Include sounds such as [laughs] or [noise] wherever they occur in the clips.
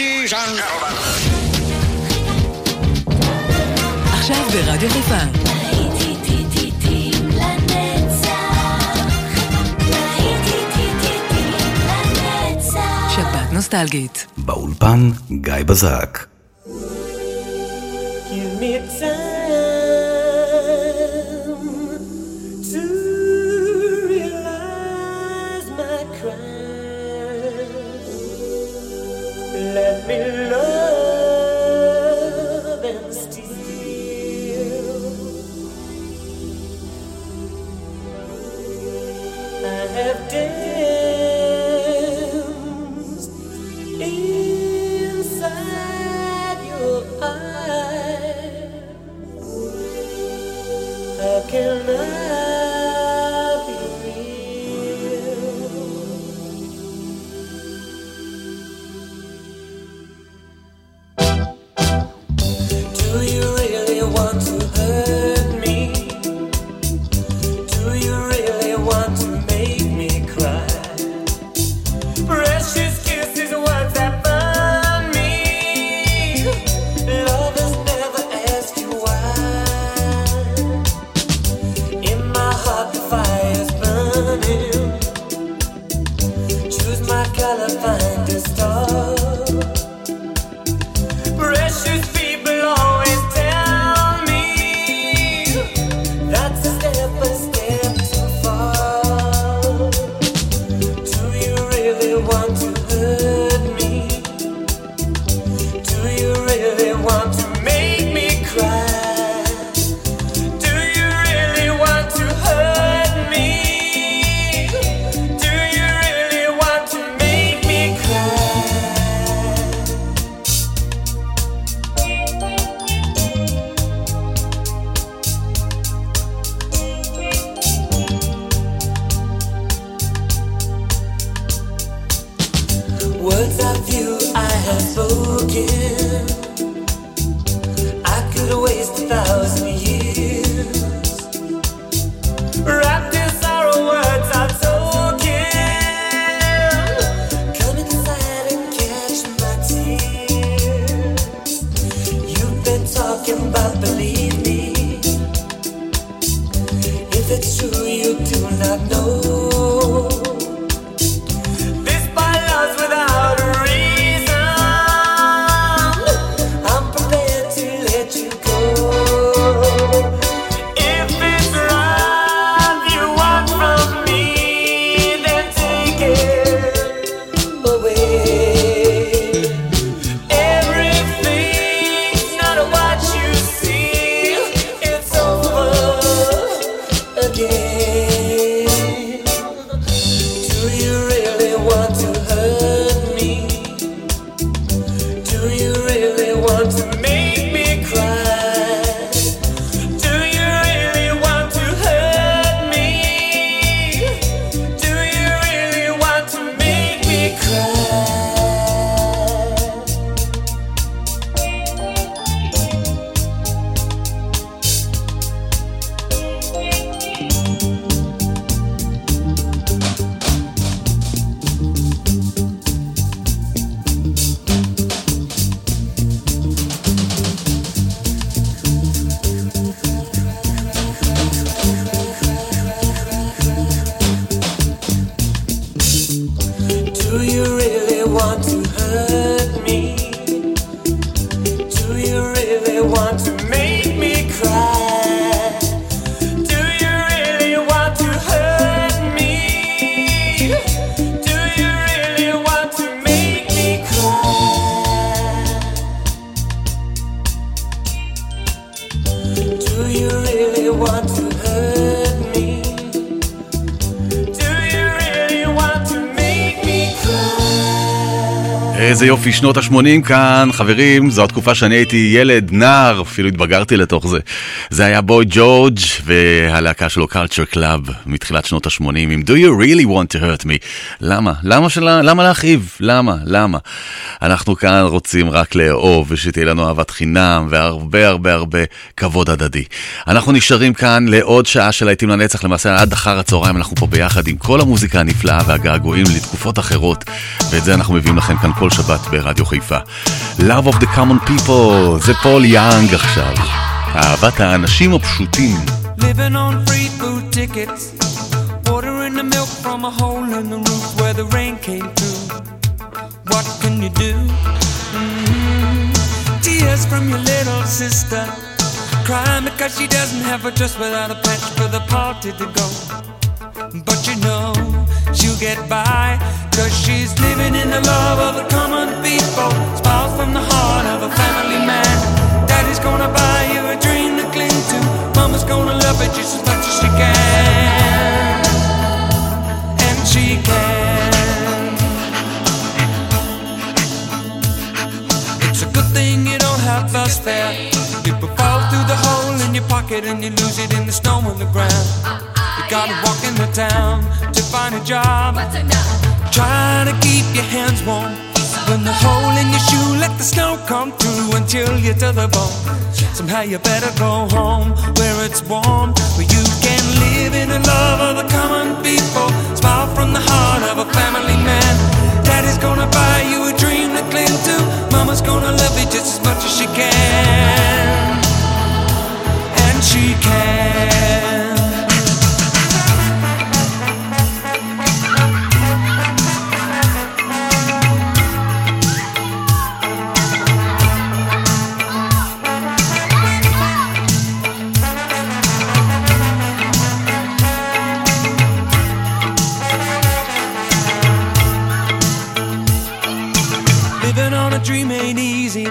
ladies and gentlemen. נוסטלגית. באולפן גיא בזק. איזה יופי, שנות ה-80 כאן, חברים, זו התקופה שאני הייתי ילד, נער, אפילו התבגרתי לתוך זה. זה היה בוי ג'ורג' והלהקה שלו קלצ'ר קלאב מתחילת שנות ה-80 עם Do you really want to hurt me? למה? למה, של... למה להכאיב? למה? למה? אנחנו כאן רוצים רק לאהוב ושתהיה לנו אהבת חינם והרבה הרבה הרבה כבוד הדדי. אנחנו נשארים כאן לעוד שעה של להיטים לנצח, למעשה עד אחר הצהריים אנחנו פה ביחד עם כל המוזיקה הנפלאה והגעגועים לתקופות אחרות ואת זה אנחנו מביאים לכם כאן כל שבת ברדיו חיפה. Love of the common people זה פול יאנג עכשיו. אהבת האנשים הפשוטים. Living on free food tickets. Water in the milk from a hole in the roof where the rain came through. What can you do? Mhm. Tears from your little sister. Crying because she doesn't have a dress without a patch for the party to go. But you know she'll get by. Cause she's living in the love of the common people. in your pocket and you lose it in the snow on the ground. You gotta uh, uh, walk in the town to find a job. Trying to keep your hands warm. When the hole in your shoe, let the snow come through until chill you to the bone. Somehow you better go home where it's warm, where you can live in the love of the common people. Smile from the heart of a family man. Daddy's gonna buy you a dream to cling to. Mama's gonna love you just as much as she can. She can. Living on a dream ain't easy,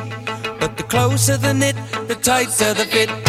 but the closer the knit, the tighter the fit,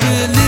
Yes,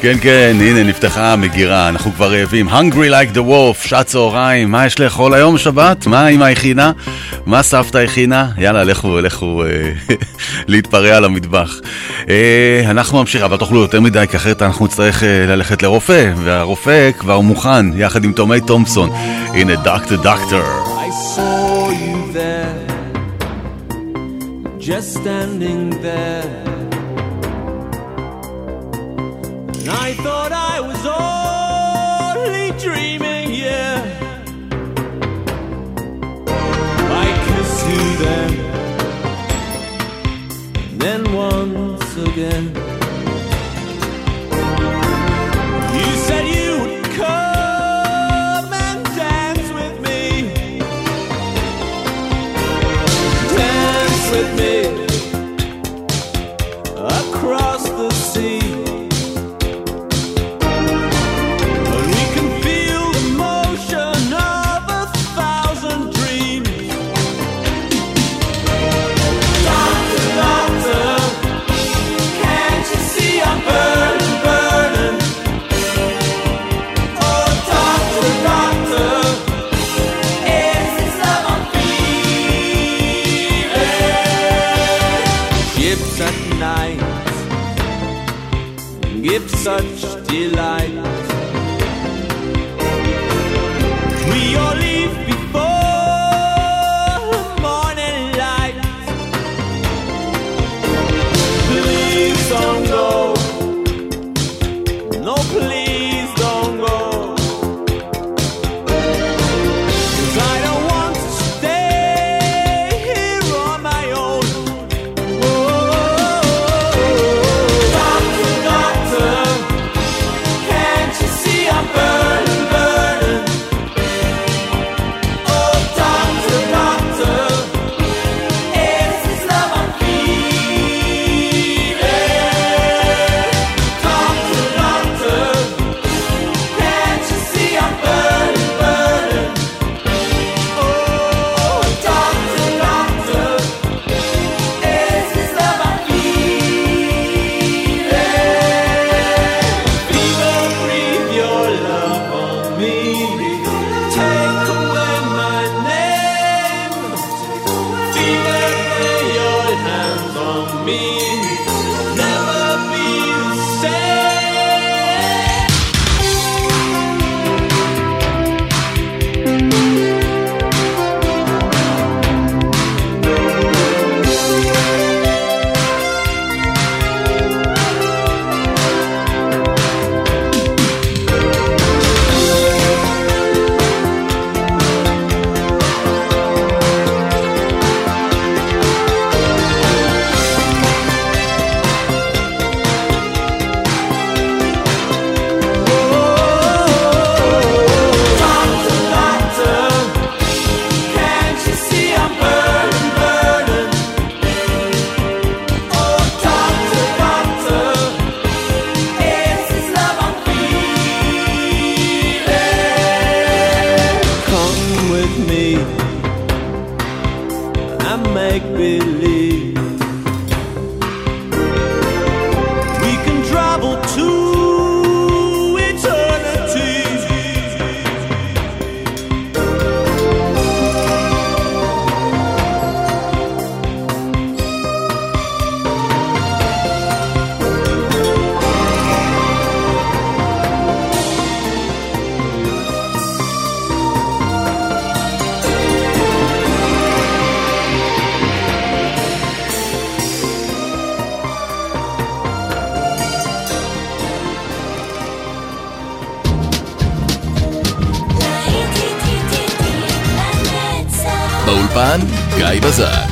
כן, כן, הנה נפתחה המגירה, אנחנו כבר רעבים. Hungry like the wolf, שעת צהריים, מה יש לאכול היום שבת? מה אמא הכינה? מה סבתא הכינה? יאללה, לכו, לכו אה, [laughs] להתפרע על המטבח. אה, אנחנו ממשיכים, אבל תאכלו יותר מדי, כי אחרת אנחנו נצטרך אה, ללכת לרופא, והרופא כבר מוכן, יחד עם תומי תומפסון. הנה, דוקטור דוקטור. Just standing there I thought I was only dreaming, yeah. I kissed you then, and then once again. such delight. make believe. Bazaar.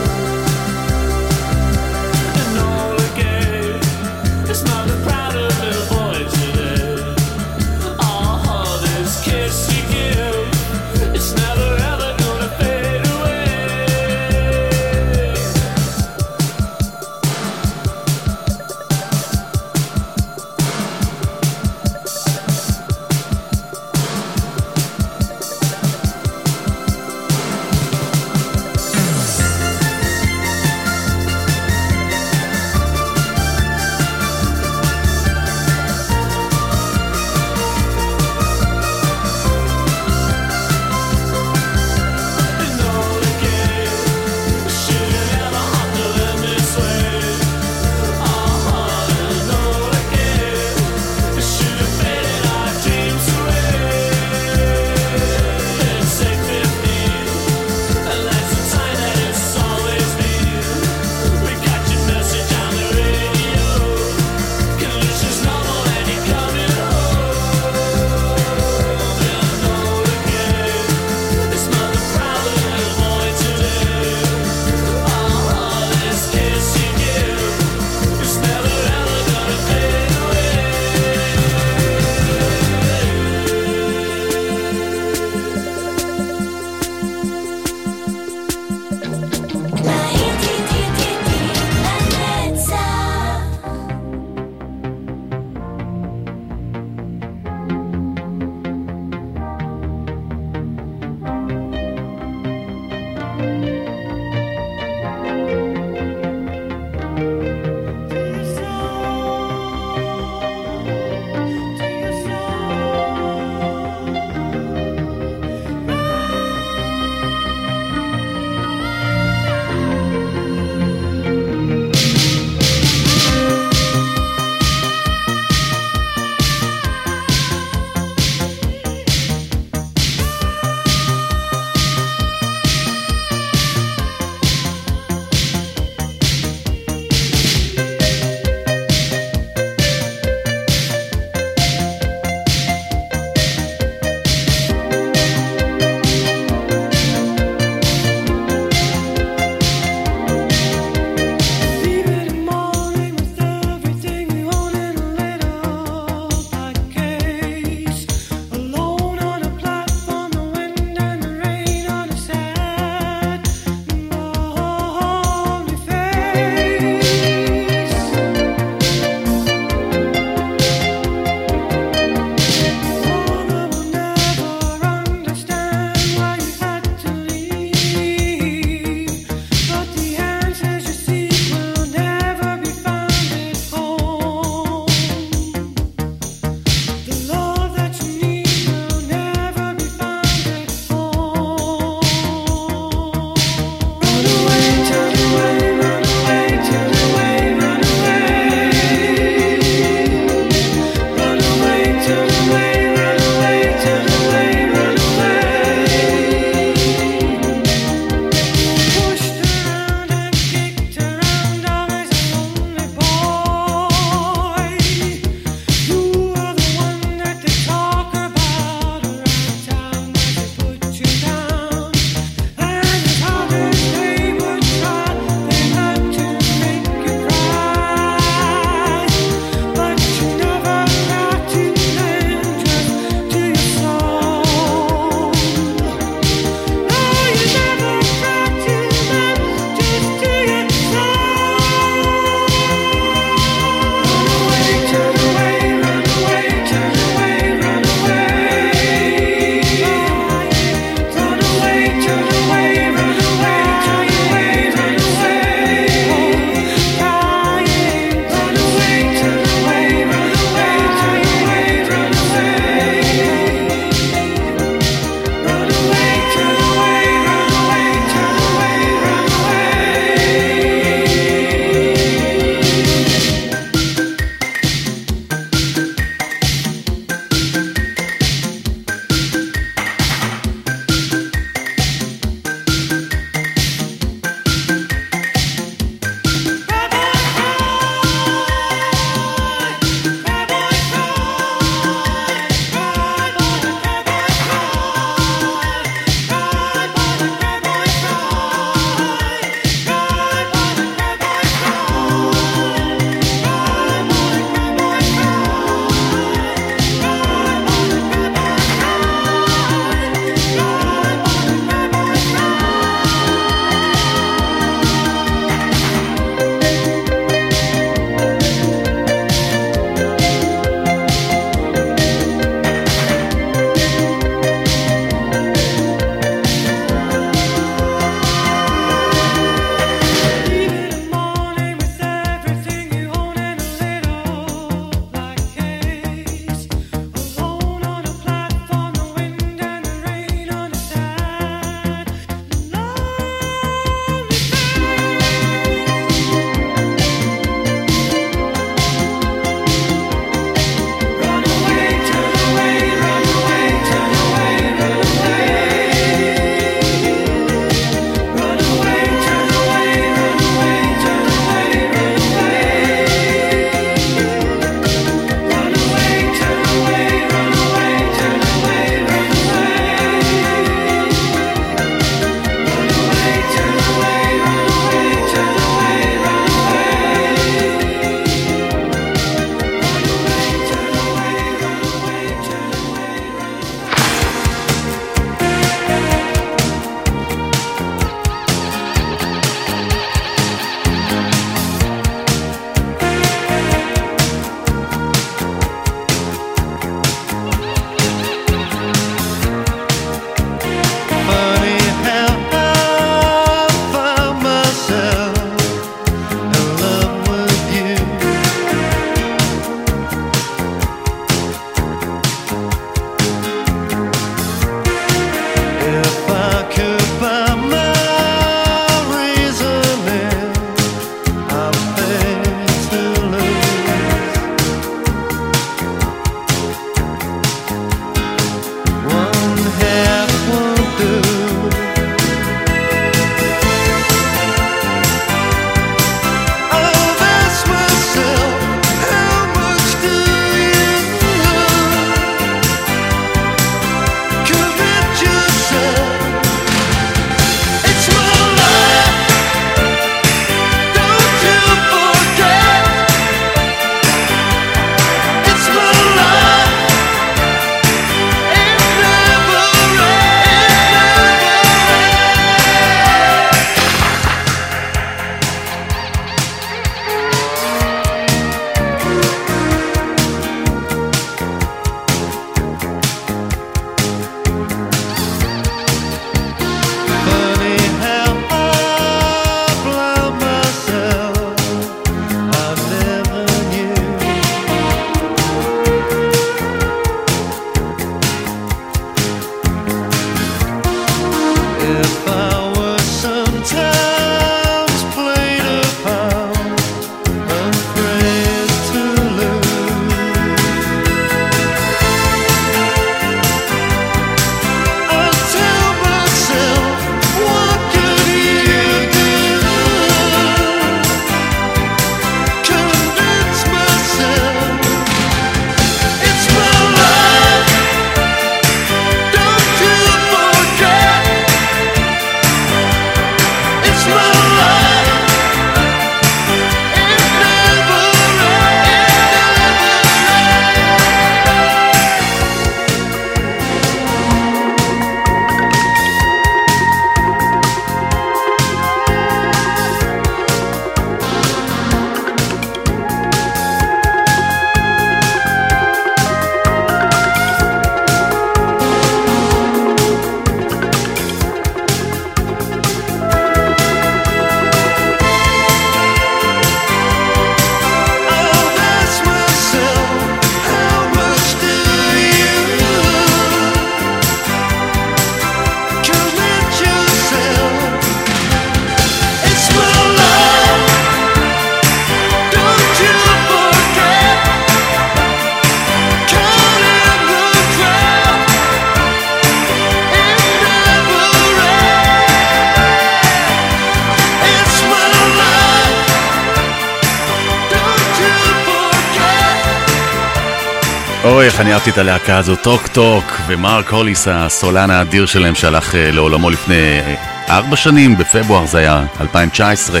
אוי, איך אני אהבתי את הלהקה הזאת, טוק טוק, ומרק הוליס, הסולן האדיר שלהם שהלך אה, לעולמו לפני אה, ארבע שנים, בפברואר זה היה 2019.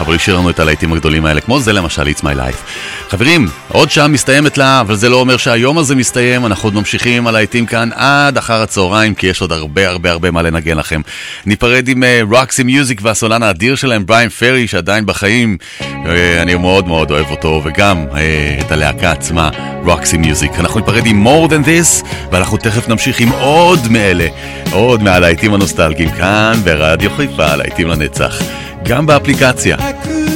אבל השאיר לנו את הלהיטים הגדולים האלה, כמו זה למשל It's My Life. חברים, עוד שעה מסתיימת לה, אבל זה לא אומר שהיום הזה מסתיים, אנחנו עוד ממשיכים על הלהיטים כאן עד אחר הצהריים, כי יש עוד הרבה הרבה הרבה מה לנגן לכם. ניפרד עם רוקסי uh, מיוזיק והסולן האדיר שלהם, בריין פרי, שעדיין בחיים, uh, אני מאוד מאוד אוהב אותו, וגם uh, את הלהקה עצמה, רוקסי מיוזיק. אנחנו ניפרד עם more than this, ואנחנו תכף נמשיך עם עוד מאלה, עוד מהלהיטים הנוסטלגיים כאן ברדיו חיפה, להיטים לנצח. גם באפליקציה. I could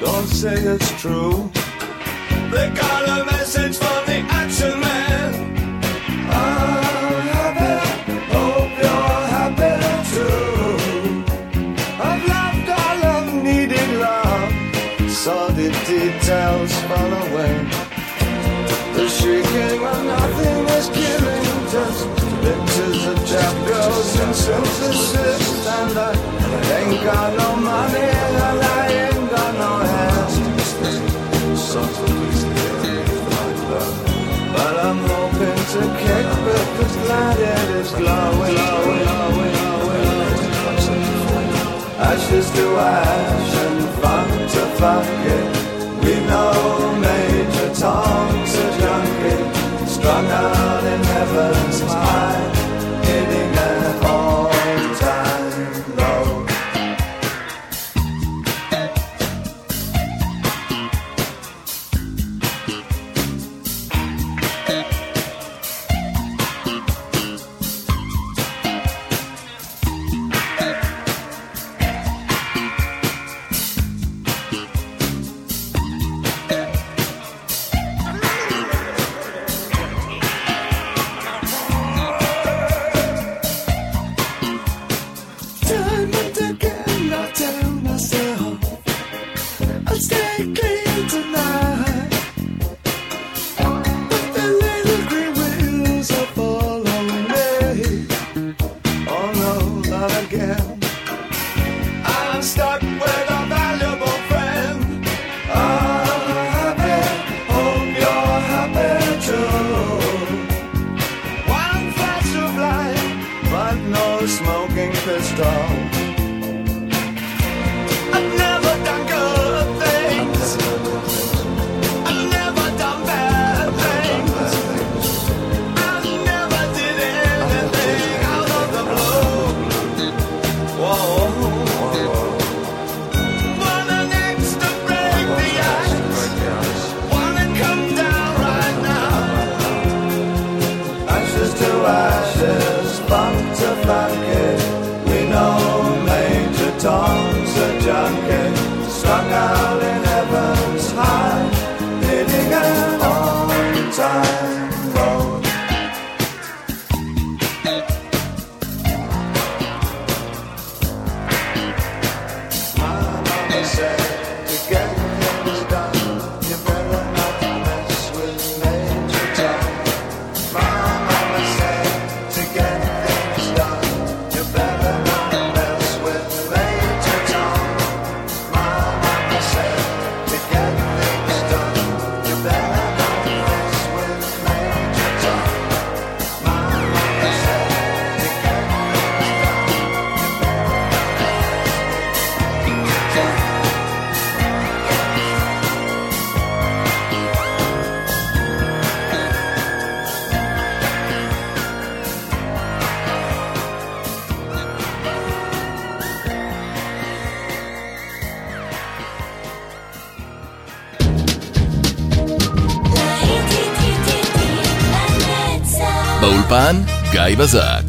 Don't say it's true. They got a message from the action man. I'm happy. Hope you're happy too. I've loved all I've needed love. Saw the details fall away. The shrieking of nothing is killing just pictures of chap girls and synthesis. And I ain't got no Ashes to ash and funk to funky. We know Major Tom's a junkie, strung out. באולפן גיא בזק.